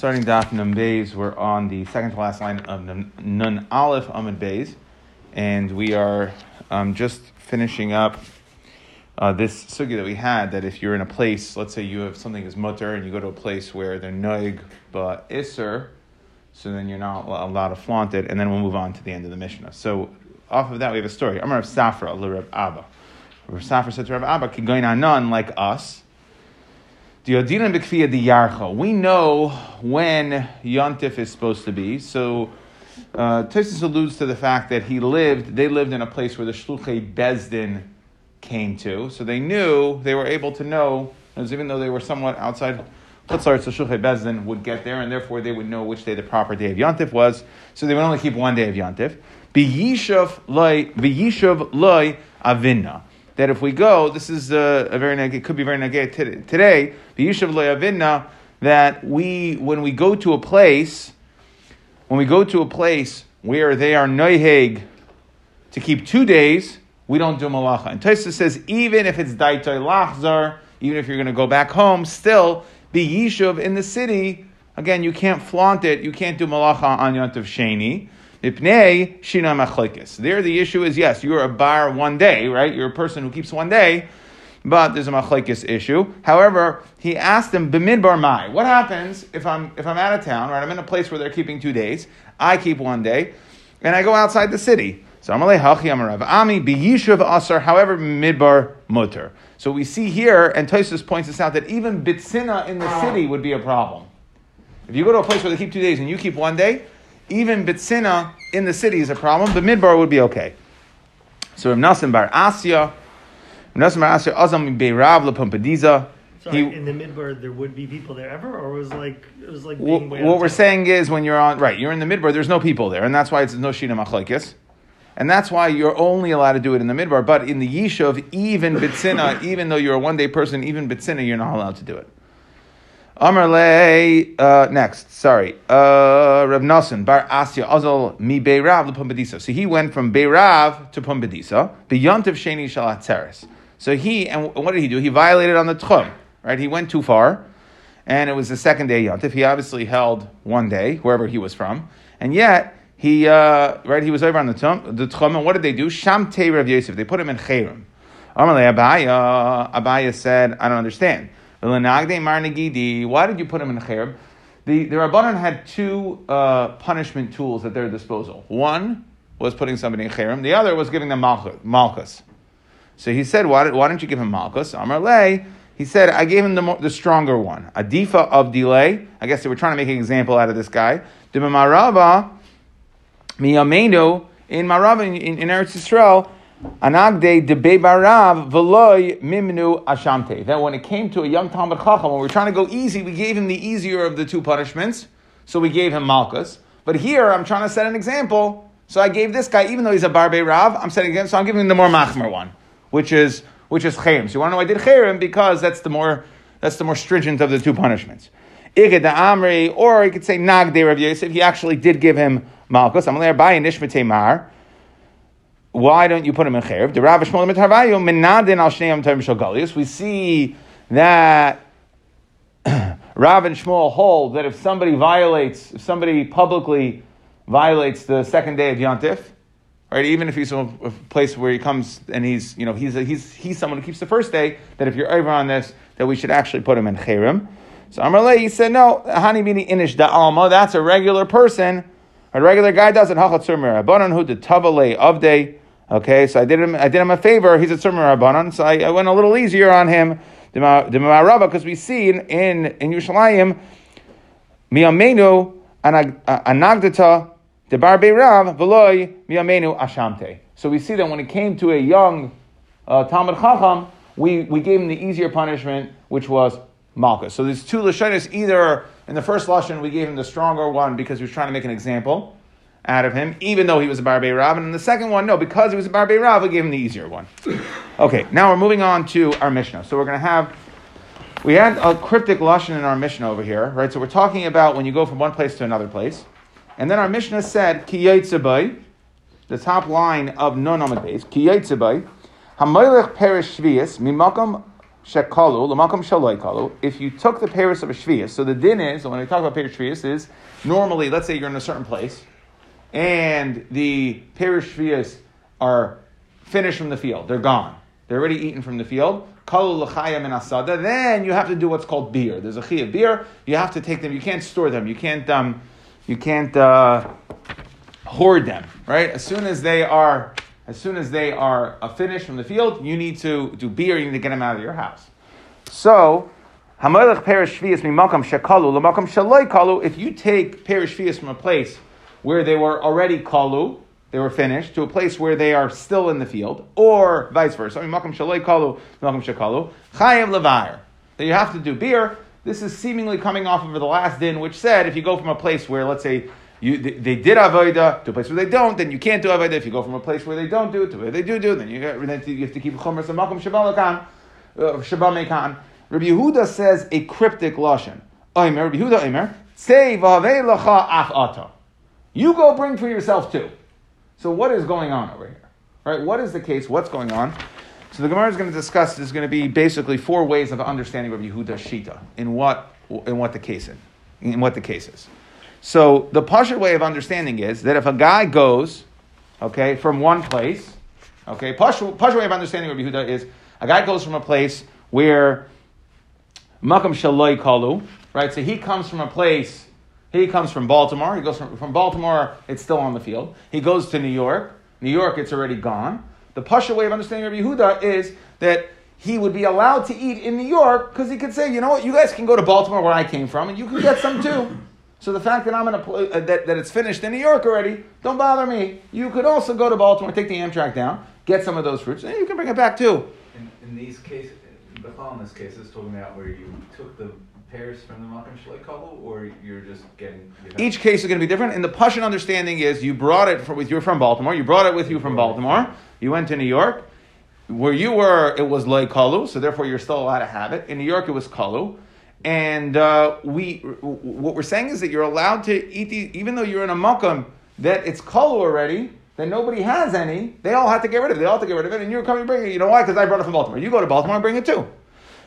starting Daf Nun Beis. We're on the second to last line of Nun, Aleph Amud Beis, and we are um, just finishing up uh, this sugi that we had. That if you're in a place, let's say you have something is mutter, and you go to a place where they're noig but iser, so then you're not allowed to flaunt it, and then we'll move on to the end of the Mishnah. So off of that, we have a story. Amar of Safra, Reb Abba. Reb Safra said to Reb Abba, "Kigoyin anan like us." We know when Yontif is supposed to be. So uh, Tosis alludes to the fact that he lived, they lived in a place where the Shluchei Bezdin came to. So they knew, they were able to know, as even though they were somewhat outside Chutzlar, so Shluchei Bezdin would get there, and therefore they would know which day the proper day of Yontif was. So they would only keep one day of Yontif. B'yishav loy avinna that if we go, this is a, a very it could be very negative today. The Yishav Loyavinna that we when we go to a place, when we go to a place where they are noiheg to keep two days, we don't do malacha. And Taisa says even if it's daitoi lachzar, even if you're going to go back home, still be yishuv in the city. Again, you can't flaunt it. You can't do malacha on yontav sheni. Shina machlekes. There, the issue is yes, you're a bar one day, right? You're a person who keeps one day, but there's a machlekes issue. However, he asked him b'midbar mai. What happens if I'm if I'm out of town, right? I'm in a place where they're keeping two days. I keep one day, and I go outside the city. So I'm hachi amarav ami biyishuv asar. However, midbar mutter. So we see here, and Tosus points this out that even bitsina in the ah. city would be a problem. If you go to a place where they keep two days and you keep one day, even Bitsina in the city is a problem, but Midbar would be okay. So Rav Nasan Bar Asya, Rav Nasan Bar Asya, Azam Beirav Lepumpediza. Sorry, he, in the midbar there would be people there ever, or was like it was like being what, what we're saying is when you're on right, you're in the midbar, there's no people there, and that's why it's no shina machlekes, and that's why you're only allowed to do it in the midbar. But in the yishuv, even bitzina, even though you're a one day person, even bitzina, you're not allowed to do it. Amarle, uh, next, sorry. Uh, Rav Nasan, Bar Asya, Azal, Mi Beirav, Pumbedisa. So he went from Beirav to Pumbedisa, Beyontiv Sheni Shalatzeres. So he, and what did he do? He violated on the Tchum, right? He went too far, and it was the second day Yontif. He obviously held one day, wherever he was from, and yet, he, uh, right, he was over on the Tchum, the Tchum, and what did they do? Sham Te Rav Yosef. They put him in Chayrim. Amarle Abaya, Abaya said, I don't understand. Why did you put him in cherb? The, the Rabbanan had two uh, punishment tools at their disposal. One was putting somebody in cherem, the other was giving them malchus. So he said, why, why don't you give him malchus? Amar lay, he said, I gave him the, the stronger one. Adifa of delay. I guess they were trying to make an example out of this guy. Marava, miyamenu, in Marava, in, in Eretz Yisrael, Anagde de barav veloy mimnu ashamte. That when it came to a young Talmud Chacham, when we were trying to go easy, we gave him the easier of the two punishments. So we gave him Malkus. But here, I'm trying to set an example. So I gave this guy, even though he's a Barbe Rav, I'm setting him, so I'm giving him the more Machmer one, which is which is Chayim. So you want to know why I did Chayim? Because that's the more that's the more stringent of the two punishments. Iged Amri, or you could say Nagde Rav Yosef, he actually did give him Malkus. I'm going to buy Nishmate Mar why don't you put him in cherev? The Rav Shmuel Mitarvayu menadin al shneim term shogalius. We see that Rav and Shmuel hold that if somebody violates, if somebody publicly violates the second day of Yontif, right? Even if he's from a place where he comes and he's, you know, he's, a, he's, he's someone who keeps the first day, that if you're over on this, that we should actually put him in cherem. So Amarle, he said, no, hani bini inish da alma, that's a regular person. A regular guy does it. Hachatzur mirabanan hu de tavale avde. Okay, so I did him. I did him a favor. He's a tzurma rabbanon, so I, I, went a little easier on him. Because we see in in, in Yerushalayim, miyamenu anagdata debar beirav veloy miyamenu ashamte. So we see that when it came to a young uh, Talmud Chacham, we, we gave him the easier punishment, which was Malchus. So there's two Lashonis. Either in the first Lashon, we gave him the stronger one because he was trying to make an example out of him, even though he was a Barbe Rav. And the second one, no, because he was a Barbe Rav, we gave him the easier one. Okay, now we're moving on to our Mishnah. So we're going to have, we had a cryptic Lashon in our Mishnah over here, right? So we're talking about when you go from one place to another place. And then our Mishnah said, Ki the top line of Amid Beis, Ki Yaitzabai, Hamoylech Perish Shvias, Mimakam shekalu l'makom shaloi kalu. If you took the paris of a shvius, so the din is when we talk about paris shvius is normally let's say you're in a certain place, and the paris shvius are finished from the field. They're gone. They're already eaten from the field. Then you have to do what's called beer. There's a chi of beer. You have to take them. You can't store them. You can't. Um, you can't uh, hoard them. Right. As soon as they are as soon as they are uh, finished from the field, you need to do beer, you need to get them out of your house. So, Hamelech perish shvius mimakam shekalu lamakam shaloi kalu. If you take perish from a place where they were already kalu, they were finished, to a place where they are still in the field, or vice versa, mimakam shaloi kalu lamakam shekalu chayev levayer. That you have to do beer. This is seemingly coming off of the last din, which said if you go from a place where, let's say, you, they, did avoida to a place where they don't, then you can't do avoida. If you go from a place where they don't do it to where they do do, then you, then you have to keep chumras and makom shabalakan, shabamekan. Uh, Rabbi Yehuda says a cryptic lashon. Omer, Rabbi Yehuda Omer, say lacha af ata. You go bring for yourself too. So what is going on over here? Right? What is the case? What's going on? So the Gemara is going to discuss. There's going to be basically four ways of understanding Rabbi Yehuda's shita in what in what the case is. In what the case is. So the partial way of understanding is that if a guy goes, okay, from one place, okay, partial way of understanding Rabbi Yehuda is a guy goes from a place where makam shaloi kalu, right? So he comes from a place. He comes from Baltimore. He goes from, from Baltimore. It's still on the field. He goes to New York. New York, it's already gone. The partial way of understanding Rabbi Yehuda is that he would be allowed to eat in New York because he could say, you know what, you guys can go to Baltimore where I came from, and you can get some too. So the fact that I'm in a uh, that, that it's finished in New York already, don't bother me. You could also go to Baltimore, take the Amtrak down, get some of those fruits, and you can bring it back too. In, in these cases, Bechal in this case is talking about where you took the pears from the Malcolm Shleit couple, or you're just getting. You Each case is going to be different. And the Prussian understanding is you brought it from, with you from Baltimore. You brought it with you from Baltimore. You went to New York. Where you were, it was loy kalu, so therefore you're still allowed to have it. In New York, it was kalu. And uh, we, what we're saying is that you're allowed to eat these, even though you're in a makam that it's kalu already, that nobody has any, they all have to get rid of it. They all have to get rid of it, and you're coming bring it. You know why? Because I brought it from Baltimore. You go to Baltimore and bring it too.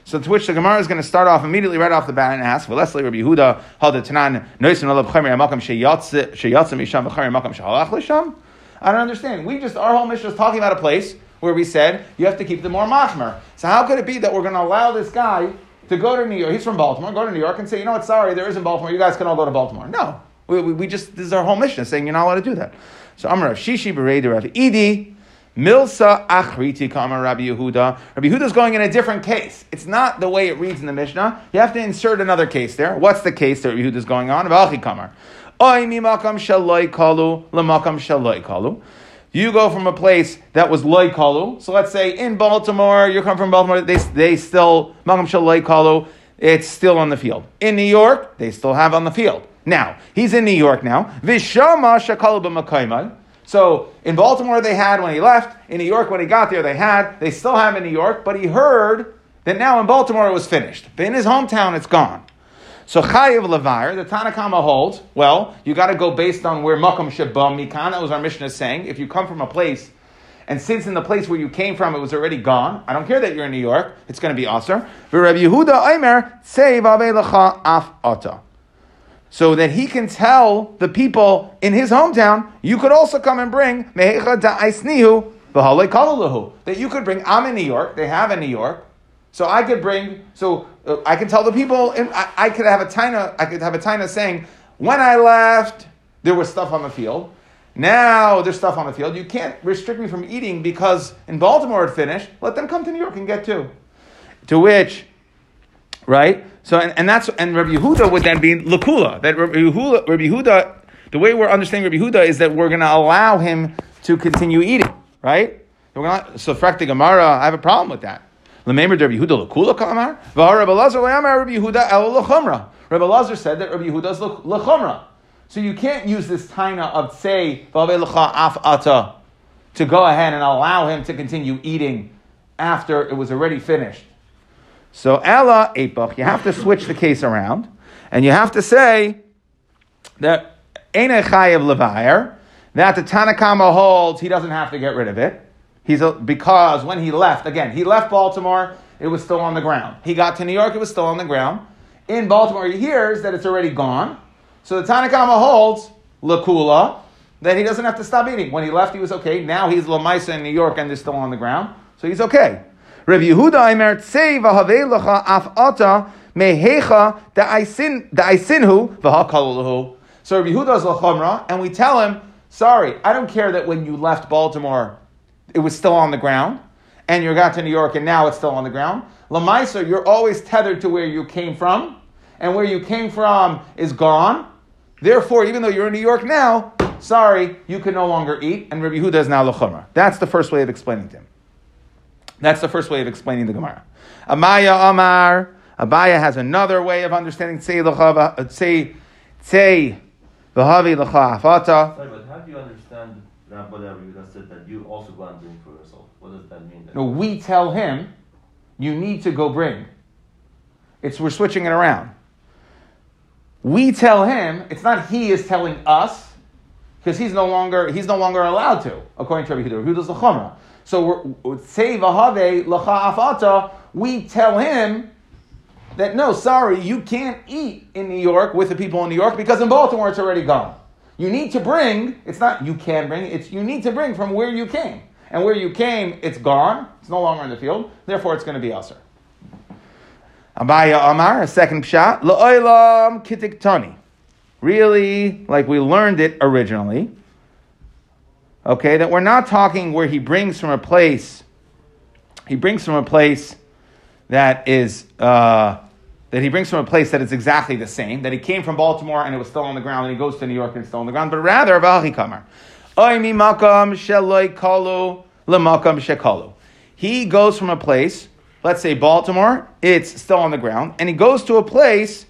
So to which the Gemara is going to start off immediately right off the bat and ask, let's Rabbi Yehuda, Hada Tanan, Noisim Olav Chamer Makam Sheyatzim Isham V'Chamer Makam Shehalach L'Sham? I don't understand. We just, our whole mission is talking about a place where we said you have to keep the more machmer. So how could it be that we're going to allow this guy to go to New York. He's from Baltimore. Go to New York and say, you know what? Sorry, there isn't Baltimore. You guys can all go to Baltimore. No, we, we, we just this is our whole mission, saying you're not allowed to do that. So Amar Shishi Berei Rav Idi Milsa Achriti Kama Rabbi Yehuda. Rabbi Yehuda is going in a different case. It's not the way it reads in the Mishnah. You have to insert another case there. What's the case that Rabbi Yehuda is going on? V'achi Kamar. Shaloi shaloi. You go from a place that was loy kalu. So let's say in Baltimore, you come from Baltimore, they, they still, makam shal kalu, it's still on the field. In New York, they still have on the field. Now, he's in New York now. Vishama shakalu. So in Baltimore, they had when he left. In New York, when he got there, they had. They still have in New York, but he heard that now in Baltimore it was finished. But in his hometown, it's gone. So Chayiv Levar, the Tanakama holds, well, you got to go based on where Makam Shabam Mikan, that was our Mishnah saying. If you come from a place, and since in the place where you came from it was already gone, I don't care that you're in New York, it's going to be Aser. Rabbi Yehuda Aimer, Af Ata. So that he can tell the people in his hometown, you could also come and bring Mehecha Da'aisnihu, that you could bring, I'm in New York, they have in New York, so I could bring, so uh, I can tell the people, I, I, could have a taina, I could have a taina saying, when I left, there was stuff on the field. Now there's stuff on the field. You can't restrict me from eating because in Baltimore it finished. Let them come to New York and get two. To which, right? So and, and that's and Rabbi Yehuda would then be lakula. That Rabbi Yehuda, Rabbi Yehuda, the way we're understanding Rabbi Yehuda is that we're going to allow him to continue eating, right? So, Frakti Gemara, I have a problem with that. L'meimer Rabbi Yehuda l'kula kamar. V'har Rabbi Lazar le'amar Rabbi Yehuda el l'chumra. Rabbi Lazar said that Rabbi Yehuda is l'chumra. So you can't use this taina of say af ata to go ahead and allow him to continue eating after it was already finished. So ella epach, you have to switch the case around, and you have to say that ene chayev levayer that the Tanakama holds he doesn't have to get rid of it. He's a, because when he left, again, he left Baltimore. it was still on the ground. He got to New York, it was still on the ground. In Baltimore, he hears that it's already gone. So the Tanakama holds Lakula that he doesn't have to stop eating. When he left, he was okay. Now he's Lamaisa in New York and they're still on the ground. So he's okay. Rabbi Yehuda Aimer Tzei v'havei af ata mehecha da'aisinhu v'hakaluhu. So Rabbi Yehuda is lachamra, and we tell him, sorry, I don't care that when you left Baltimore, it was still on the ground, and you got to New York and now it's still on the ground. Lamaisa, you're always tethered to where you came from, and where you came from is gone. Therefore, even though you're in New York now, sorry, you can no longer eat, and Rabbi Yehuda is now lachamra. That's the first way of explaining to him. That's the first way of explaining the Gemara. Abaya Amar. Abaya has another way of understanding Tzei L'chava, uh, Tzei, Tzei, V'havi L'cha Afata. Sorry, but how do you understand you just said that you also go and drink for yourself? What does that mean? Then? No, we tell him, you need to go bring. It's, we're switching it around. We tell him, it's not he is telling us, because he's no longer, he's no longer allowed to, according to Rabbi Yehuda. Yehuda's the Chumrah. So we're, say v'have l'cha afata, we tell him, that no, sorry, you can't eat in New York with the people in New York because in Baltimore it's already gone. You need to bring, it's not you can bring, it's you need to bring from where you came. And where you came, it's gone, it's no longer in the field, therefore it's going to be usher. Abaya Amar, a second pshat, La'olam kitiktani. Really, like we learned it originally. Okay, that we're not talking where he brings from a place, he brings from a place that is uh, that he brings from a place that is exactly the same, that he came from Baltimore and it was still on the ground, and he goes to New York and it's still on the ground, but rather. He goes from a place, let's say Baltimore, it's still on the ground, and he goes to a place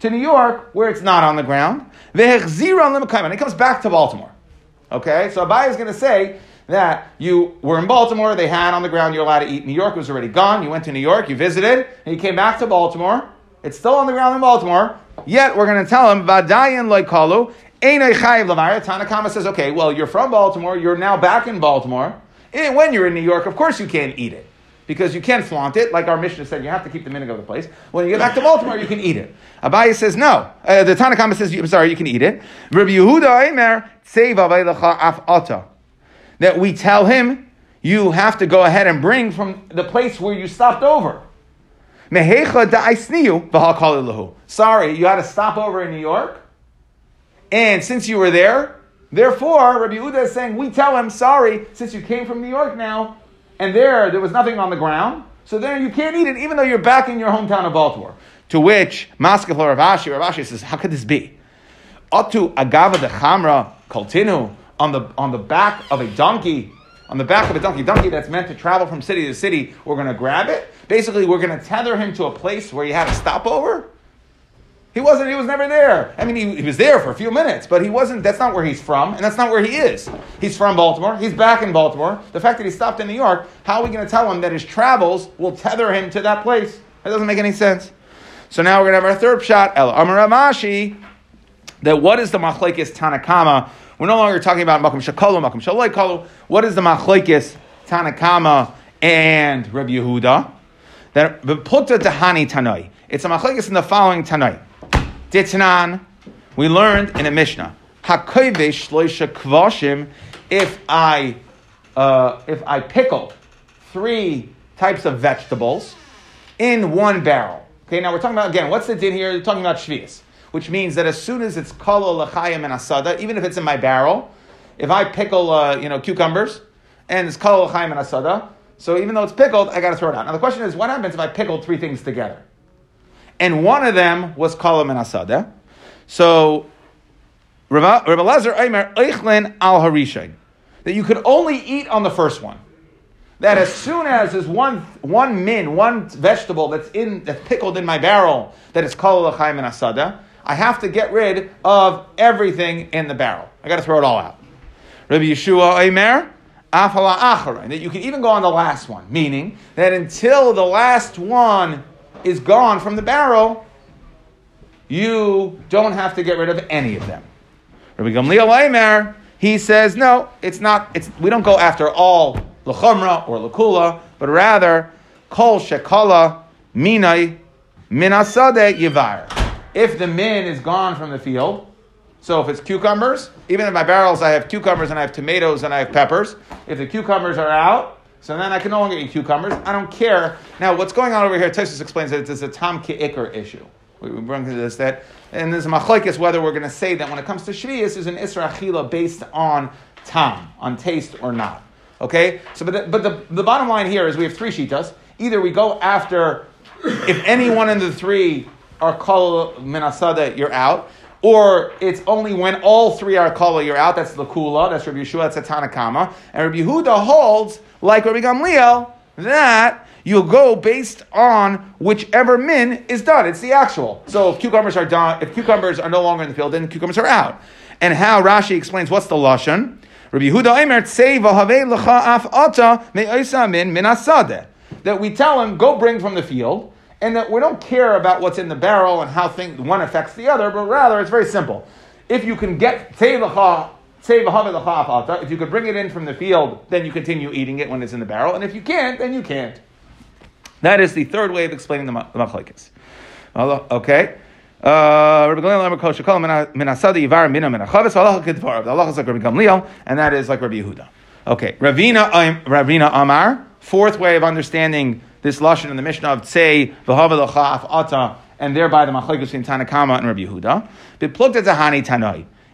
to New York where it's not on the ground, and he comes back to Baltimore. Okay, so Abai is going to say that you were in Baltimore, they had on the ground you're allowed to eat. New York was already gone. You went to New York, you visited, and you came back to Baltimore. It's still on the ground in Baltimore. Yet we're going to tell him Vadayan loikalu. Tanakama says, okay, well, you're from Baltimore, you're now back in Baltimore. And when you're in New York, of course you can't eat it. Because you can't flaunt it, like our Mishnah said, you have to keep the minig of the place. When you get back to Baltimore, you can eat it. Abaye says no. Uh, the Tanakama says, I'm sorry, you can eat it. Rabbi Yehuda Eimer, af ata that we tell him, you have to go ahead and bring from the place where you stopped over. Sorry, you had to stop over in New York. And since you were there, therefore, Rabbi Uda is saying, we tell him, sorry, since you came from New York now, and there, there was nothing on the ground, so there you can't eat it, even though you're back in your hometown of Baltimore. To which, Maskeflo Ravashi, Ravashi says, how could this be? Otu agava de chamra koltinu, on the, on the back of a donkey, on the back of a donkey, donkey that's meant to travel from city to city, we're to grab it. Basically, we're to tether him to a place where he had a stopover. He wasn't, he was never there. I mean, he, he was there for a few minutes, but he wasn't, that's not where he's from, and that's not where he is. He's from Baltimore, he's back in Baltimore. The fact that he stopped in New York, how are we going to tell him that his travels will tether him to that place? That doesn't make any sense. So now we're going to have our third shot, El Amaramashi, that what is the machlekes Tanakama we're no longer talking about Makom Shakalu, Makom Shaloi What is the Machlekes, Tanakama, and Rabbi Yehuda? That the Putta Dahani Tanoi. It's a Machlekes in the following Tanoi. Ditnan, we learned in a Mishnah. Hakovish Loisha Kvashim, if I uh, if I pickle three types of vegetables in one barrel. Okay, now we're talking about again, what's the din here? We're talking about Shvias which means that as soon as it's kalo l'chayim and asada, even if it's in my barrel, if I pickle, uh, you know, cucumbers, and it's kalo l'chayim and asada, so even though it's pickled, I got to throw it out. Now the question is, what happens if I pickled three things together? And one of them was kalo and asada. Eh? So Rabbi Lazar Eimer Eichlin al Harishain, that you could only eat on the first one that as soon as there's one, one min, one vegetable that's in that's pickled in my barrel, that is l'chaim and asada, eh? I have to get rid of everything in the barrel. I got to throw it all out. Rabbi Yeshua Acharon, that you can even go on the last one, meaning that until the last one is gone from the barrel, you don't have to get rid of any of them. Rabbi Gamliel Omer, he says, no, it's not, it's, we don't go after all lechumra or lakula, but rather, Kol shekala minai minasade yivar. If the min is gone from the field, so if it's cucumbers, even in my barrels I have cucumbers and I have tomatoes and I have peppers. If the cucumbers are out, so then I can no longer eat cucumbers. I don't care. Now, what's going on over here? Tosis explains that it's a tam ki'ikr issue. We bring to this that, and there's a machlekes whether we're going to say that when it comes to shvius is an isra achila based on tam, on taste or not. Okay, so but the, but the, the bottom line here is we have three shitas. Either we go after if any one of the three are kol minasada, you're out. Or it's only when all three are kala, you're out. That's the kula. That's Rabbi Yeshua. That's a Tanakama. And Rabbi Yehuda holds, like Rabbi Gamliel, that you'll go based on whichever min is done. It's the actual. So if cucumbers are done, if cucumbers are no longer in the field, then cucumbers are out. And how Rashi explains what's the lashon. Rabbi Yehuda me'oisa min. That we tell him, go bring from the field, and that we don't care about what's in the barrel and how thing, one affects the other, but rather it's very simple. If you can get tzei if you could bring it in from the field, then you continue eating it when it's in the barrel, and if you can't, then you can't. That is the third way of explaining the, ma- the machlekes. Okay. Uh, and that is like Rabbi Yehuda. Okay, Ravina Ravina Amar. Fourth way of understanding this lashon in the Mishnah of Tzei V'Hava L'Chaf Ata, and thereby the machlekes between Tanakama and Rabbi Yehuda.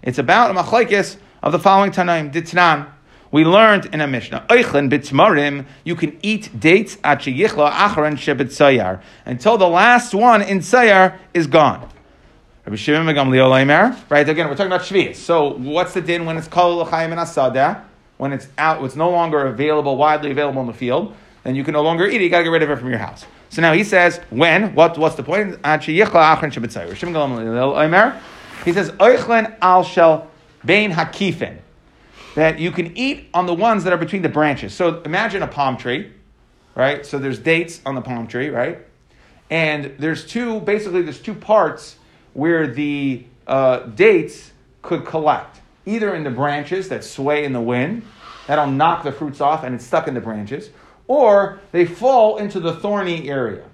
It's about a machlekes of the following Tanoim. Ditnan. We learned in a Mishnah, Oichlin bitmarim, you can eat dates at sheyichla acharon shebet sayar, until the last one in sayar is gone. Rabbi Shimon Gamliel right? Again, we're talking about shvius. So, what's the din when it's kol l'chaim and asada? When it's out, it's no longer available, widely available in the field, then you can no longer eat it. You got to get rid of it from your house. So now he says, when? What? What's the point? At sheyichla acharon shebet sayar. Shimon he says, Oichlin al shel bein hakifin that you can eat on the ones that are between the branches. So imagine a palm tree, right? So there's dates on the palm tree, right? And there's two, basically, there's two parts where the uh, dates could collect. Either in the branches that sway in the wind, that'll knock the fruits off and it's stuck in the branches, or they fall into the thorny area.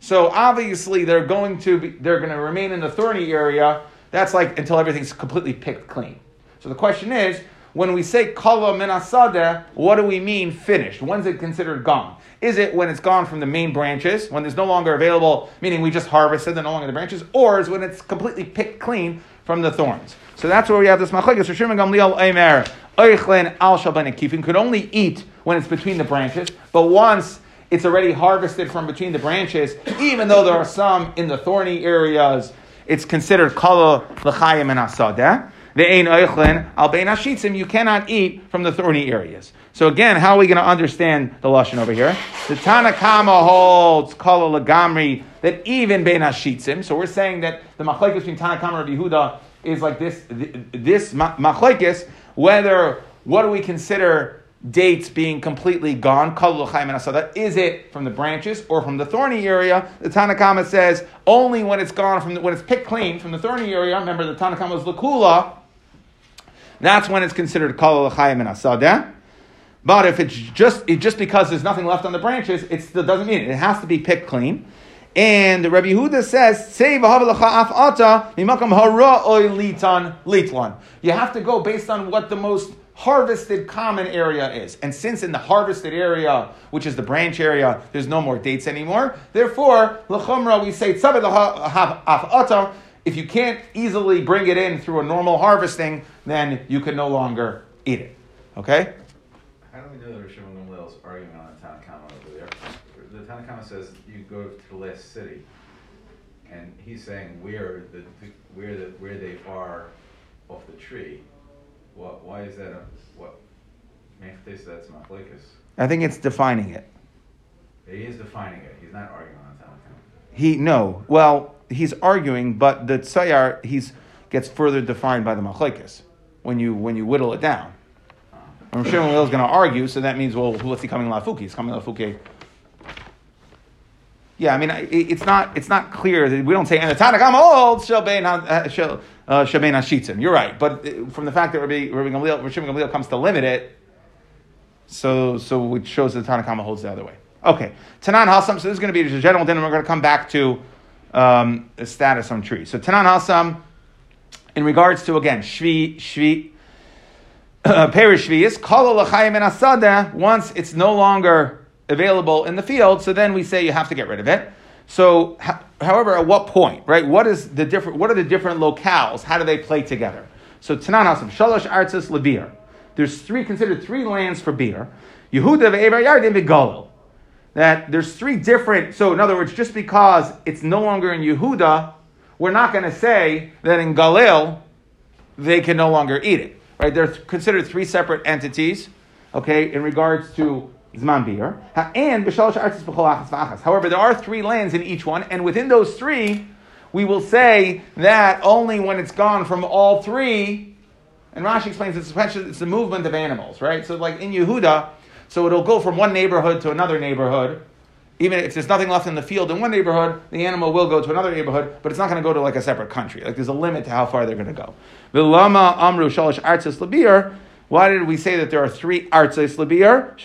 So obviously they're going to be, they're going to remain in the thorny area. That's like until everything's completely picked clean. So the question is, when we say kala min asadeh, what do we mean finished? When's it considered gone? Is it when it's gone from the main branches, when there's no longer available, meaning we just harvested, they're no longer the branches, or is when it's completely picked clean from the thorns? So that's where we have this machlekes. So Shimon Gamliel Eimer, Oichlin al Shabban Kifin could only eat when it's between the branches, but once it's already harvested from between the branches, even though there are some in the thorny areas, it's considered kala l'chayim and asadeh. Ve'ein oichlin al bein hashitzim, you cannot eat from the thorny areas. So again, how are we going to understand the lashon over here? The Tanakama holds kala lagamri that even bein hashitzim. So we're saying that the machlekes between Tanakama and Yehuda is like this. This machlekes, whether what do we consider dates being completely gone, asada, is it from the branches or from the thorny area? The Tanakama says only when it's gone from the, when it's picked clean from the thorny area. Remember, the Tanakama is lakula. That's when it's considered kala l'chayim and asada. But if it's just it just because there's nothing left on the branches, it still doesn't mean it. It has to be picked clean. And Rabbi Yehuda says, "Say ata mimakam hara oy litan litlan." You have to go based on what the most harvested common area is. And since in the harvested area, which is the branch area, there's no more dates anymore, therefore, l'chumra, we say, ata, if you can't easily bring it in through a normal harvesting, then you can no longer eat it. Okay? How do we know that Rishon Gamliel is arguing on the Tanakama over there? The Tanakama says you go to the last city, and he's saying where the, where the where they are off the tree. What? Why is that? A, what? Manifestation that's machlekes. I think it's defining it. He is defining it. He's not arguing on the Tanakama. He no. Well, he's arguing, but the tzayar he's gets further defined by the machlekes when you when you whittle it down. I'm sure Will's going to argue, so that means well, what's he coming lafuki? He's coming lafuki. Yeah, I mean, it, it's not it's not clear that we don't say and the Tanakh old shabein shabein hashitzim. You're right, but uh, from the fact that Rabbi Rabbi Gamliel, Shimon Gamliel comes to limit it, so so it shows that the Tanakh holds the other way. Okay, Tanan Hasam. So this is going to be a general din, and we're going to come back to um, status on trees. So Tanan Hasam, in regards to again Shvi Shvi. Perish Shvius, Kala L'chayim and Asada, once it's no longer available in the field, so then we say you have to get rid of it. So, however, at what point, right? What is the different? What are the different locales? How do they play together? So, Tanan Hasam, Shalosh Artzis Lebir. There's three considered three lands for beer. Yehuda ve'Ever Yardim ve'Galil. That there's three different. So, in other words, just because it's no longer in Yehuda, we're not going to say that in Galil they can no longer eat it. Right? They're considered three separate entities. Okay, in regards to Zman beer and. However, there are three lands in each one, and within those three, we will say that only when it's gone from all three. And Rashi explains it's it's the movement of animals, right? So, like in Yehuda, so it'll go from one neighborhood to another neighborhood. Even if there's nothing left in the field in one neighborhood, the animal will go to another neighborhood, but it's not going to go to like a separate country. Like there's a limit to how far they're going to go. Vilama amru shalosh artzis labir. Why did we say that there are three artzis labir?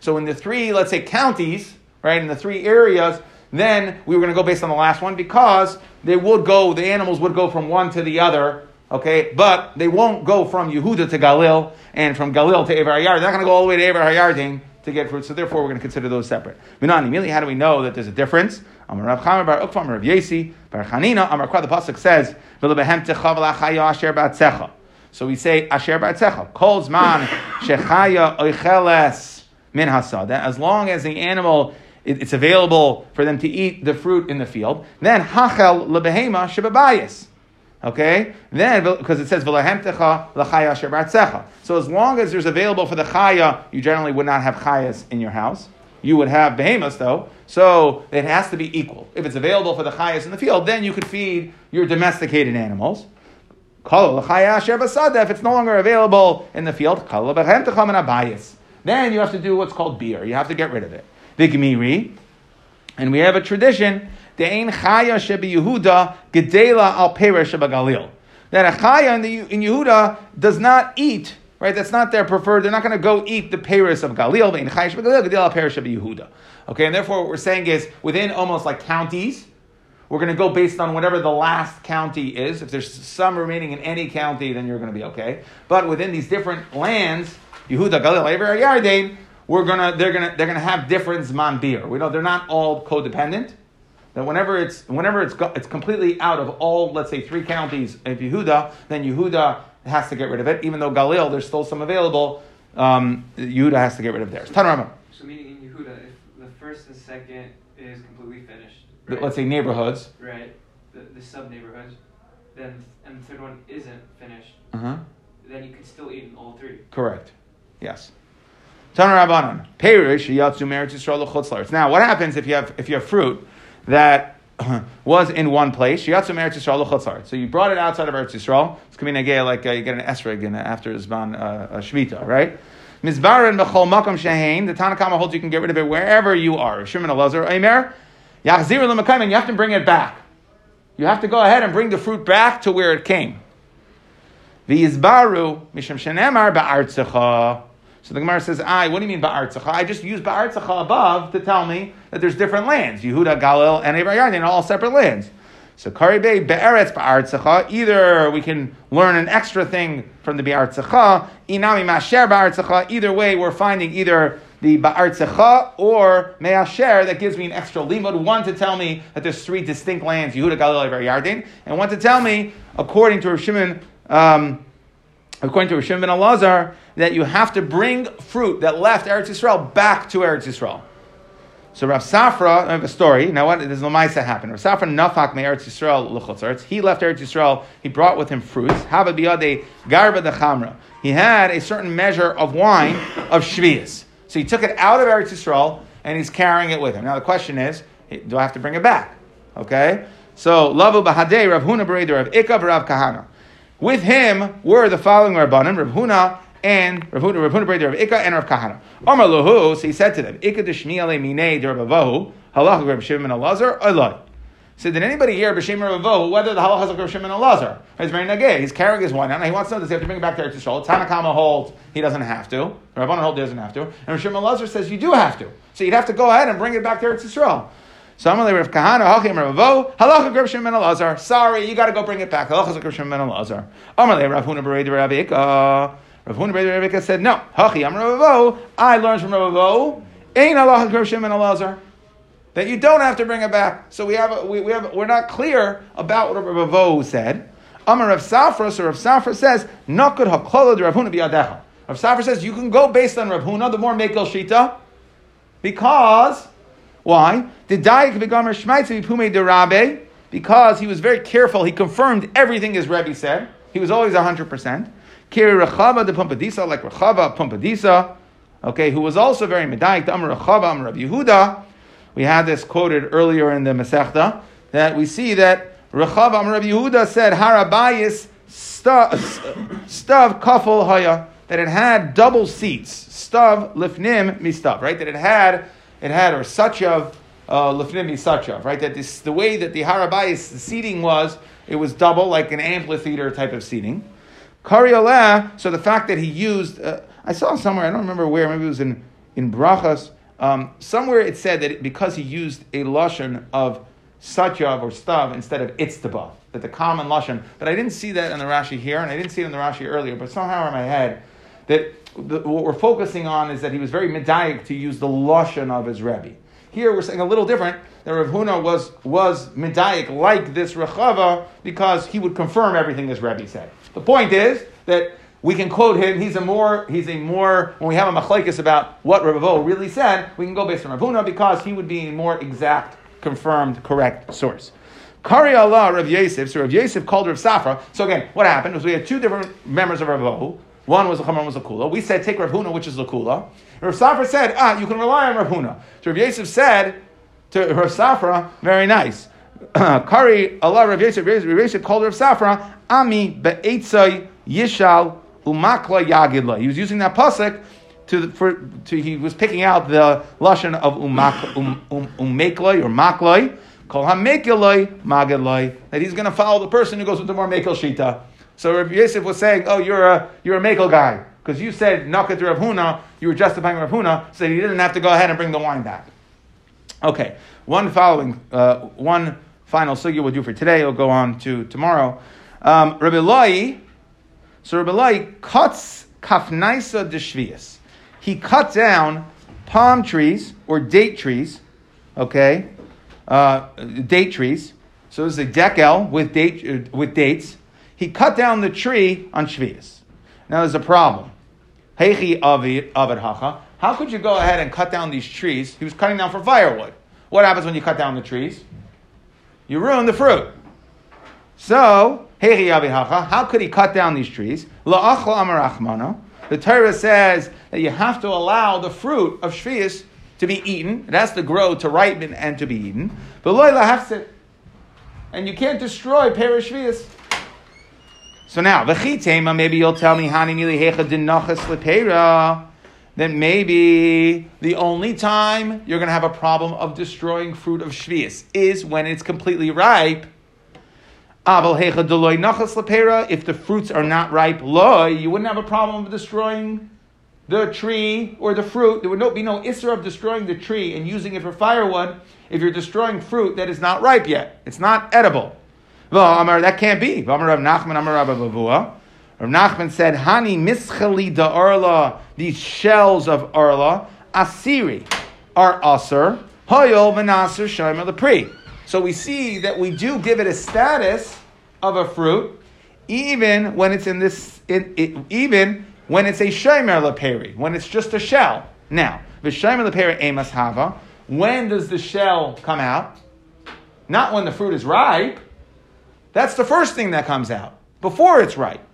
So in the three, let's say counties, right, in the three areas, then we were going to go based on the last one because they would go, the animals would go from one to the other, okay, but they won't go from Yehuda to Galil and from Galil to Evar Hayar. They're not going to go all the way to Evar Hayardin to get fruit, so therefore we're going to consider those separate. Minani, immediately, how do we know that there's a difference? Amar Rav Chamer bar Ukva, Amar Rav Yesi, bar Chanina, Amar Kwa, the Pasuk says, "V'lebehem techa v'lachaya asher ba'atzecha." So we say asher ba'atzecha. Kol zman shechaya oicheles min hasada. As long as the animal it's available for them to eat the fruit in the field, then hachel lebehema shebabayis. Okay, then because it says v'lahemtecha l'chaya. So as long as there's available for the chaya, you generally would not have chayas in your house. You would have behemoths though, so it has to be equal. If it's available for the chayas in the field, then you could feed your domesticated animals. L'chaya asher. If it's no longer available in the field, l'behemtecha min. Then you have to do what's called beer. You have to get rid of it. Vigmiri, and we have a tradition. De'ein chaya shebi Yehuda gedela al perish Galil. That a chaya in, the, in Yehuda does not eat. Right, that's not their preferred. They're not going to go eat the Paris of Galil. Ve'ein chaya shebi Galil gedela al perish Yehuda. Okay, and therefore what we're saying is within almost like counties, we're going to go based on whatever the last county is. If there's some remaining in any county, then you're going to be okay. But within these different lands, Yehuda, Galil, Ever, Yarden, we're gonna they're gonna they're gonna have different zman beer. We know they're not all codependent. That whenever it's whenever it's it's completely out of all let's say three counties of Yehuda, then Yehuda has to get rid of it. Even though Galil there's still some available, um, Yehuda has to get rid of theirs. Tanarama. So meaning in Yehuda, if the first and second is completely finished, right? Let's say neighborhoods. right, the, the sub neighborhoods, then and the third one isn't finished, Uh-huh. then you can still eat in all three. Correct. Yes. Tanar Rabbanon. Perish yatsu meretz Yisrael. Now, what happens if you have if you have fruit that was in one place? Yatsu meretz Yisrael la'aretz. So you brought it outside of Eretz Yisrael. It's again like uh, you get an esrog in after Zban uh, uh, Shmita, right? Mizbaran b'chol makom shehein. The Tanakama holds you can get rid of it wherever you are. Shimon Elazar Eimer. Yachzir l'makayim. And you have to bring it back. You have to go ahead and bring the fruit back to where it came. V'yizbaru misham shenemar ba'artzecha. So the Gemara says, "I. What do you mean ba'artzecha? I just use ba'artzecha above to tell me that there's different lands. Yehuda, Galil, and Evar Yarden, all separate lands. So karibei be'eretz ba'artzecha. Either we can learn an extra thing from the ba'artzecha. Inami masher ba'artzecha. Either way, we're finding either the ba'artzecha or me'asher that gives me an extra limud. One to tell me that there's three distinct lands, Yehuda, Galil, Evar Yarden, and one to tell me, according to Rav Shimon, um, according to Rav ben Elazar, that you have to bring fruit that left Eretz Yisrael back to Eretz Yisrael. So Rav Safra, I have a story. Now what? does Lamaisa happen? Rav Safra nafak me Eretz Yisrael l'chutz He left Eretz Yisrael. He brought with him fruits. Hava biyade garba de chamra. He had a certain measure of wine of shvius. So he took it out of Eretz Yisrael and he's carrying it with him. Now the question is, do I have to bring it back? Okay. So lavu bahadei Rav Huna Rav Ika Rav Kahana. With him were the following Rabbanim, Rav Huna and Rav Huna, Rav Huna Rav Ika and Rav Kahana. Omar Luhu, so he said to them, Ika deshmi ale minei derabavahu, halach Rav Shimon Elazar, Eloi. So did anybody hear B'Shem Ravo whether the halacha is like Rav Shimon Elazar? He's very nagay. He's carrying his wine. Now he wants to know does he have to bring it back to Eretz? Tanakama holds he doesn't have to. Rabbanan holds he doesn't have to. And Rav Shimon Elazar says you do have to. So you'd have to go ahead and bring it back to Eretz. So I'm Rav Kahana, Hachim Ravo, halacha Rav Shimon Elazar. Sorry, you got to go bring it back. Halacha Rav Shimon Elazar. Amalei Rav Huna Berei Rav Ika. Rav Huna Berei Rav Ika said no. Hachi Am Ravo. I learned from Ravo. Ain't halacha Rav Shimon Elazar that you don't have to bring it back. So we have, we, we have we're not clear about what Rav Avo said. Amar Rav Safra, so Rav Safra says, Nakud hakola de Rav Huna biyadecha. Rav Safra says you can go based on Rav Huna, the more Mekel Shita, because why? The Daik begamer Shmaitzi Pume de Rabbe, because he was very careful. He confirmed everything his Rebbe said. He was always hundred percent. Kiri Rechava de Pumpadisa, like Rechava Pumpadisa, okay, who was also very Medaik, the Amar Rechava, Amar Rabbi Yehuda. We had this quoted earlier in the Masechta that we see that Rechav Amar Rabbi Yehuda said Harabayis stav kafel haya that it had double seats stav lifnim mistav right that it had it had or sachav uh, lifnim misachav right that this the way that the Harabayis seating was it was double like an amphitheater type of seating Kari so the fact that he used uh, I saw somewhere I don't remember where maybe it was in in Brachas um, somewhere it said that because he used a lashon of satyav or stav instead of itztabav, that the common lashon. But I didn't see that in the Rashi here, and I didn't see it in the Rashi earlier. But somehow in my head, that the, what we're focusing on is that he was very medayik to use the lashon of his rebbe. Here we're saying a little different. That Rav Huna was was medayik like this Rechava because he would confirm everything his rebbe said. The point is that we can quote him. He's a more, he's a more, when we have a machlekes about what Rav really said, we can go based on Ravuna because he would be a more exact, confirmed, correct source. Kari Allah Rav Yosef, so Rav Yosef called Rav Safra. So again, what happened was we had two different members of Rav One was a Chama, one was a Kula. We said take Rav Huna, which is the Kula. Rav Safra said, ah, you can rely on Rav Huna. So Rav Yosef said to Rav Safra, very nice. Kari Allah Rav Yosef, Rav Yosef called Rav Safra, Ami be'etzai yishal umakla yagidla. He was using that pasuk to, for, to, he was picking out the lashon of umak, um, um, or maklai, kol hamekilai magidlai, that he's going to follow the person who goes with the more mekel shita. So Rabbi Yosef was saying, oh, you're a, you're a mekel guy. Because you said nakat Rav Huna, you were justifying Rav Huna, so he didn't have to go ahead and bring the wine back. Okay, one following, uh, one final sugya we'll do for today. We'll go on to tomorrow. Um, Rabbi Lai, so Rabbi Lai cuts kafnaisa de He cut down palm trees or date trees, okay, uh, date trees. So this is a dekel with date uh, with dates. He cut down the tree on Shvius. Now there's a problem. Heichi avid hacha. How could you go ahead and cut down these trees? He was cutting down for firewood. What happens when you cut down the trees? You ruin the fruit. So how could he cut down these trees? The Torah says that you have to allow the fruit of shvius to be eaten. It has to grow to ripen and to be eaten. But and you can't destroy perish shvius. So now, v'chitema, maybe you'll tell me, hani milihecha dinachas lepera. Then maybe the only time you're going to have a problem of destroying fruit of shvius is when it's completely ripe Aval hecha deloy nachas lepera. if the fruits are not ripe, loy, you wouldn't have a problem of destroying the tree or the fruit. There would be no isser of destroying the tree and using it for firewood if you're destroying fruit that is not ripe yet. It's not edible. That can't be. Rav Nachman said, Hani mischali da arla, these shells of arla, asiri, are aser, hoyol v'naser shaima lepri. So we see that we do give it a status of a fruit, even when it's in this, it, it, even when it's a shomer leperi, when it's just a shell. Now, the shomer leperi emas hava. When does the shell come out? Not when the fruit is ripe. That's the first thing that comes out before it's ripe.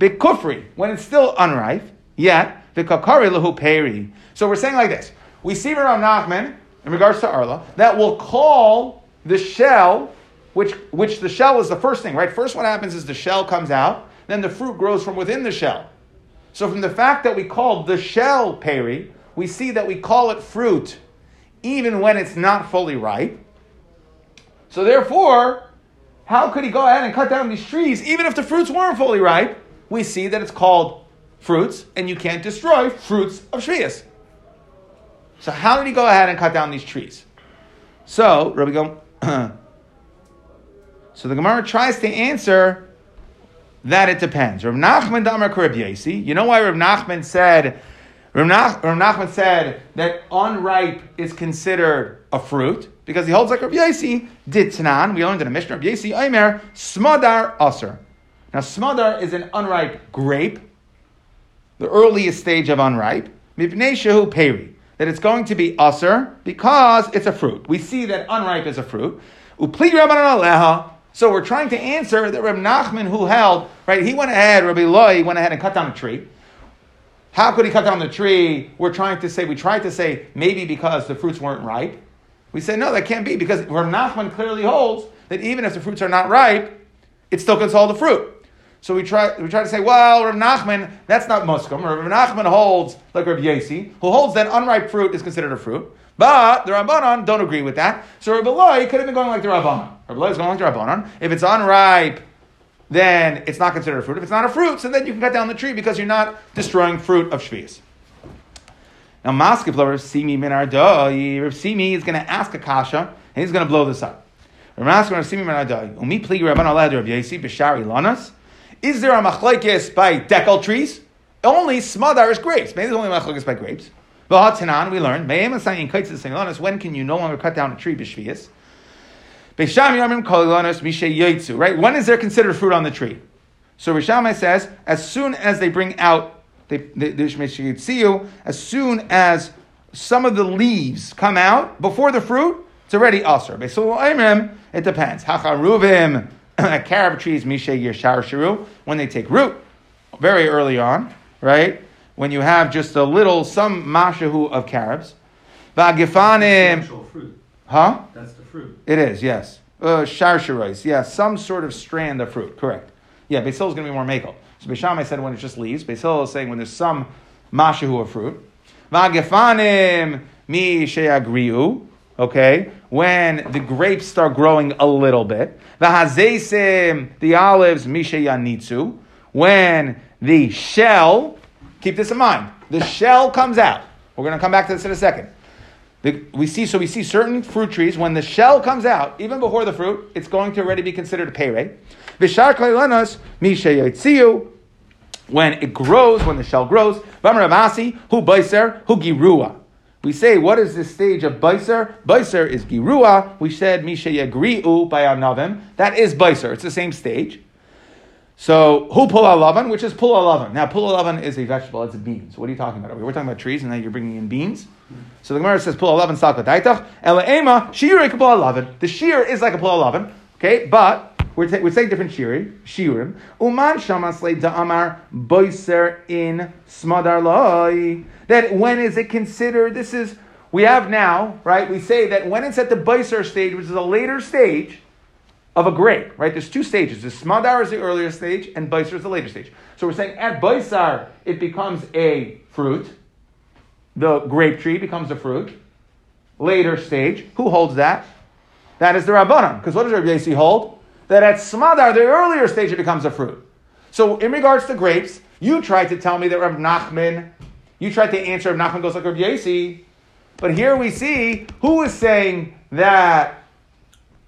Bikufri, when it's still unripe, yet the kakari lahu peri. So we're saying like this: we see Rav Nachman in regards to Arla that will call the shell which, which the shell is the first thing, right? First, what happens is the shell comes out, then the fruit grows from within the shell. So, from the fact that we call the shell peri, we see that we call it fruit even when it's not fully ripe. So therefore, how could he go ahead and cut down these trees even if the fruits weren't fully ripe? We see that it's called fruits, and you can't destroy fruits of Shvias. So how did he go ahead and cut down these trees? So Rabbi go. so the Gemara tries to answer that it depends. Rav Nachman Damar. You know why Rav Nachman said Rav, Nach, Rav Nachman said that unripe is considered a fruit because he holds like Rav Yasi did Tanan. We learned in a Mishnah Rav Yasi Aimer Smadar Aser. Now Smadar is an unripe grape, the earliest stage of unripe. Mipnei Shehu Peri that it's going to be usr because it's a fruit. We see that unripe is a fruit. Upli Rabbanan Aleha. So we're trying to answer that Reb Nachman, who held, right, he went ahead, Rabbi Loi went ahead and cut down a tree. How could he cut down the tree? We're trying to say, we tried to say maybe because the fruits weren't ripe. We said, no, that can't be because Reb Nachman clearly holds that even if the fruits are not ripe, it still can hold the fruit. So we try, we try to say, well, Rav Nachman, that's not muskum. Rav Nachman holds, like Rav Yasi, who holds that unripe fruit is considered a fruit. But the Rabbanon don't agree with that. So Rabbi Loi could have been going like the Rabbanon. Rabbi Loi is going like the Rabbanon. If it's unripe, then it's not considered a fruit. If it's not a fruit, so then you can cut down the tree because you're not destroying fruit of Shvias. Now, Maskif Rav Simi Minardoi, Rav Simi is going to ask a kasha, and he's going to blow this up. Rav Rav Simi Minardoi, Umi Pli Rabban Alad Rav Yasi, Bishari Lanas. Is there a machlekes by dekel trees? Only smadar is grapes. Maybe there's only machlekes by grapes. V'hatanan, we learned, when can you no longer cut down a tree b'shvias? Right? When is there considered fruit on the tree? So Rishamai says, as soon as they bring out they, they, they, as soon as some of the leaves come out before the fruit, it's already usher. It depends. Hacharuvim, carob trees, mishe yeshar shiru, when they take root, very early on, right? when you have just a little, some mashahu of carobs. Vagifanim. fruit. Huh? That's the fruit. It is, yes. Uh, Sharsharais, yeah, some sort of strand of fruit, correct. Yeah, Basil is going to be more makel. So Beishamai said when it's just leaves. Basil is saying when there's some mashahu of fruit. Vagifanim mi sheagriu. Okay, when the grapes start growing a little bit. Vahazesim, the olives, misha yanitsu. When the shell Keep this in mind. The shell comes out. We're going to come back to this in a second. The, we see so we see certain fruit trees when the shell comes out, even before the fruit, it's going to already be considered a pere. Vishar kleilanos misha when it grows, when the shell grows. Vamaramasi hu baiser hu girua. We say, what is this stage of baiser? Baiser is girua. We said misha yagriu by. That is baiser. It's the same stage. So who pull alavan, which is pull alavan. Now pull alavan is a vegetable, it's a bean. So what are you talking about? We're talking about trees, and now you're bringing in beans. So the Gemara says pull alavan salka daitach elaema shir pull alavan. The shear is like a pull alavan, okay, but we're, ta- we're saying different shiri, shirim. Uman shamasle da'amar boiser in smadar loy. That when is it considered? This is we have now, right? We say that when it's at the boiser stage, which is a later stage of a grape, right? There's two stages. The smadar is the earlier stage, and baisar is the later stage. So we're saying at baisar, it becomes a fruit. The grape tree becomes a fruit. Later stage. Who holds that? That is the Rabbanan. Because what does Rabbi Yasi hold? That at smadar, the earlier stage, it becomes a fruit. So in regards to grapes, you tried to tell me that Rabbi Nachman, you tried to answer Rabbi Nachman goes like Rabbi Yasi. But here we see who is saying that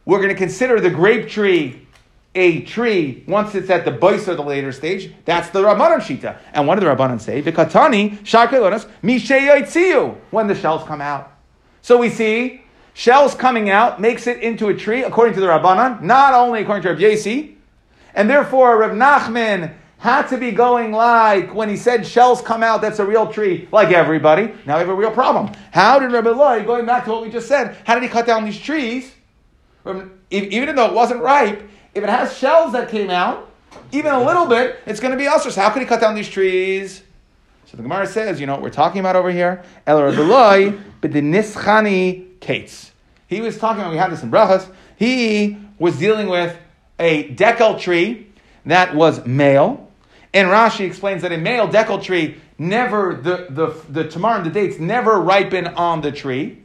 we're going to consider the grape tree a tree once it's at the bois or the later stage. That's the Rabbanan Shita. And what did the Rabbanan say? Vikatani, Sharkelonas, Mishayaitziu, when the shells come out. So we see shells coming out makes it into a tree according to the Rabbanan, not only according to Rav Yesi. And therefore, Rav Nachman had to be going like when he said shells come out, that's a real tree, like everybody. Now we have a real problem. How did Rabbi Loi, going back to what we just said, how did he cut down these trees? even though it wasn't ripe, if it has shells that came out, even a little bit, it's going to be ulcers. How could he cut down these trees? So the Gemara says, you know what we're talking about over here? El but the nischani kates. He was talking about, we had this in Brachas, he was dealing with a dekel tree that was male. And Rashi explains that a male dekel tree never, the, the, the tamar and the dates never ripen on the tree.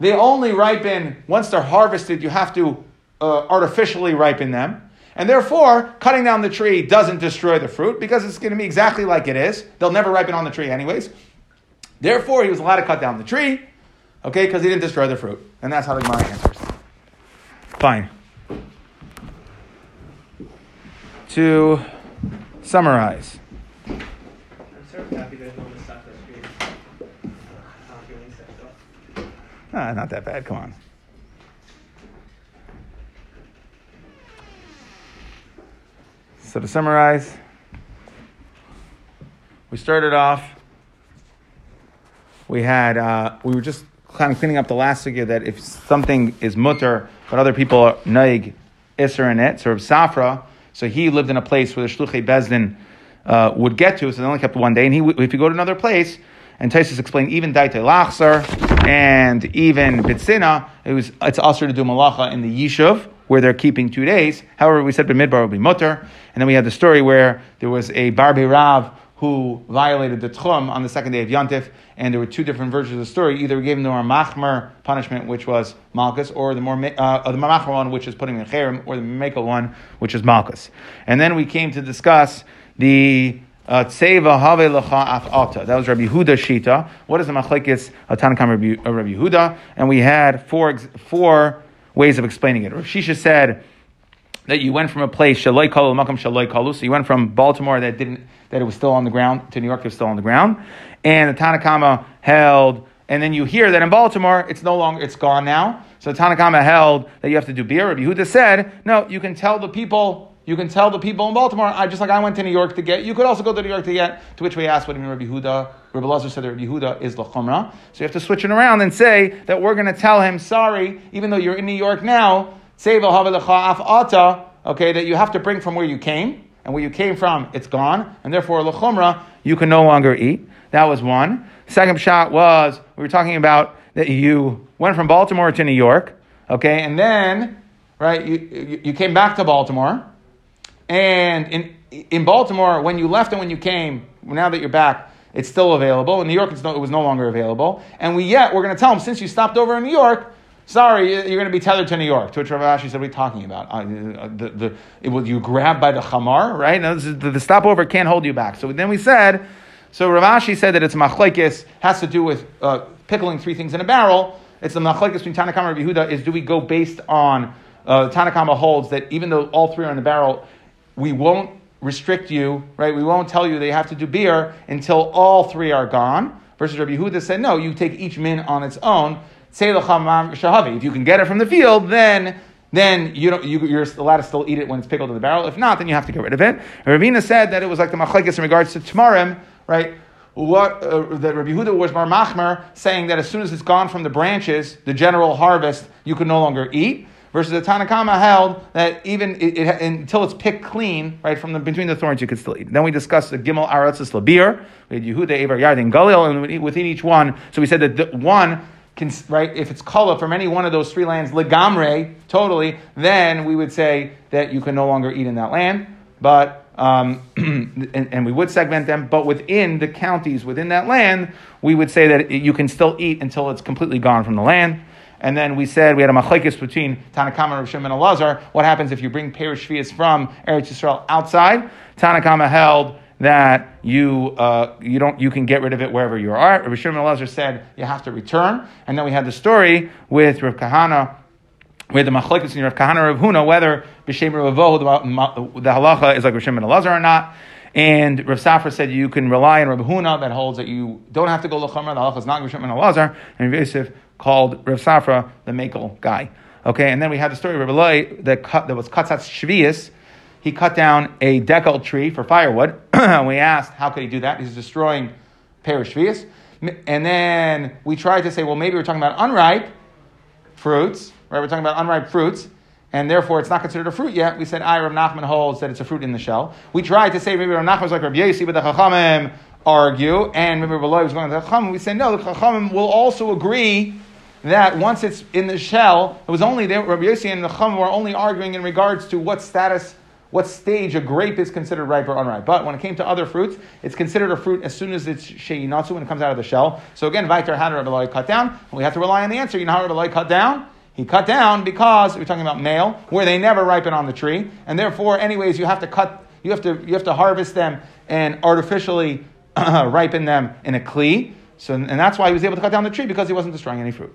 they only ripen once they're harvested. You have to uh, artificially ripen them. And therefore, cutting down the tree doesn't destroy the fruit because it's going to be exactly like it is. They'll never ripen on the tree, anyways. Therefore, he was allowed to cut down the tree, okay, because he didn't destroy the fruit. And that's how the Gemara answers. Fine. To summarize. I'm sort of happy there's no one to stop that stream. Not feeling sick though. Ah, not that bad. Come on. So to summarize, we started off. We had uh, we were just kind of cleaning up the last figure that if something is mutter, but other people are naig isser in it, so Rav Safra, so he lived in a place where the shluchei bezdin uh, would get to, so they only kept one day. And he, if you go to another place, and Taisus explained even daite lachser and even bitsina, it was it's also to do malacha in the yishuv where they're keeping two days. However, we said b'midbar would be mutter, and then we had the story where there was a barbe rav who violated the tchum on the second day of Yontif, and there were two different versions of the story. Either we gave him the more machmer punishment, which was malchus, or the more uh, the machmer one, which is putting in cherem, or the mekel one, which is malchus. And then we came to discuss the uh, Tseva have lecha af alta. That was Rabbi Yehuda Shita. What is the machlekes Tanakam Rabbi, uh, Rabbi Yehuda? And we had four four ways of explaining it. Rav Shisha said that you went from a place shaloi kalu makam shaloi kalu. So you went from Baltimore that didn't that it was still on the ground to New York it was still on the ground, and the Tanakama held. And then you hear that in Baltimore it's no longer it's gone now. So the Tanakama held that you have to do beer. Rabbi Yehuda said no, you can tell the people. You can tell the people in Baltimore, I, just like I went to New York to get, you could also go to New York to get, to which we asked what do you mean Rabbi Yehuda. Rabbi Lazar said that Rabbi Yehuda is Lachumra. So you have to switch it around and say that we're going to tell him, sorry, even though you're in New York now, Okay, that you have to bring from where you came, and where you came from, it's gone, and therefore Lachumra, you can no longer eat. That was one. Second shot was, we were talking about that you went from Baltimore to New York, okay, and then, right, you, you, came back to Baltimore, and in, in Baltimore, when you left and when you came, now that you're back, it's still available. In New York, it's no, it was no longer available. And we yet, we're going to tell them, since you stopped over in New York, sorry, you're going to be tethered to New York. To which Rav Ashi said, what are you talking about? Uh, the, the, it, will you grab by the chamar, right? No, is, the, the stopover can't hold you back. So then we said, so Rav Ashi said that it's machlekes, has to do with uh, pickling three things in a barrel. It's the machlekes between Tanakama and Yehuda is do we go based on, uh, Tanakama holds that even though all three are in the barrel, we won't restrict you, right? We won't tell you they have to do beer until all three are gone. Versus Rabbi Yehuda said, no, you take each min on its own. If you can get it from the field, then then you don't, you, are allowed to still eat it when it's pickled in the barrel. If not, then you have to get rid of it. Ravina said that it was like the machlekes in regards to tamarim, right? What uh, that Rabbi Yehuda was mar machmer, saying that as soon as it's gone from the branches, the general harvest, you can no longer eat versus the Tanakama held that even it, it, until it's picked clean, right, from the, between the thorns, you could still eat. Then we discussed the Gimel Aratzis Labir, we had Yehuda, Evar, Yardin, Galil, and within each one, so we said that the, one, right, if it's kala from any one of those three lands, legamre, totally, then we would say that you can no longer eat in that land. But um, and, and, we would segment them, but within the counties within that land, we would say that you can still eat until it's completely gone from the land. And then we said we had a machlekes between Tanakama and Rav Shimon and Elazar. What happens if you bring Perish from Eretz Yisrael outside? Tanakama held that you uh, you don't you can get rid of it wherever you are. Rav Shimon Elazar said you have to return. And then we had the story with Rav Kahana. With the machlekes in Rav Kahana Rav Huna, whether b'shem Ravoh the halacha is like Rav Shimon Elazar or not. And Rav Safra said you can rely on Rav Huna that holds that you don't have to go lachamra. The halacha is not Rav Shimon Elazar. And Rav Yosef called Rav Safra the Makel guy. Okay, and then we had the story of Rav Eloi that, cut, that was Katzatz Shvius. He cut down a dekel tree for firewood. we asked, how could he do that? He's destroying Perish Shvius. And then we tried to say, well, maybe we're talking about unripe fruits, right? We're talking about unripe fruits, and therefore it's not considered a fruit yet. We said, I, Rav Nachman holds that it's a fruit in the shell. We tried to say maybe Rav Nachman was like Rav Yossi, but the Chachamim argue, and maybe Rav was going to the Chachamim. We said, no, the Chachamim will also agree that once it's in the shell, it was only there, Rabbi Yossi and the Chum were only arguing in regards to what status what stage a grape is considered ripe or unripe. But when it came to other fruits, it's considered a fruit as soon as it's sheinatsu when it comes out of the shell. So again, Vaitar had Rabbi cut down. We have to rely on the answer. You know how Rabbi cut down? He cut down because we're talking about male, where they never ripen on the tree, and therefore, anyways, you have to cut, you have to, you have to harvest them and artificially ripen them in a kli. So, and that's why he was able to cut down the tree because he wasn't destroying any fruit.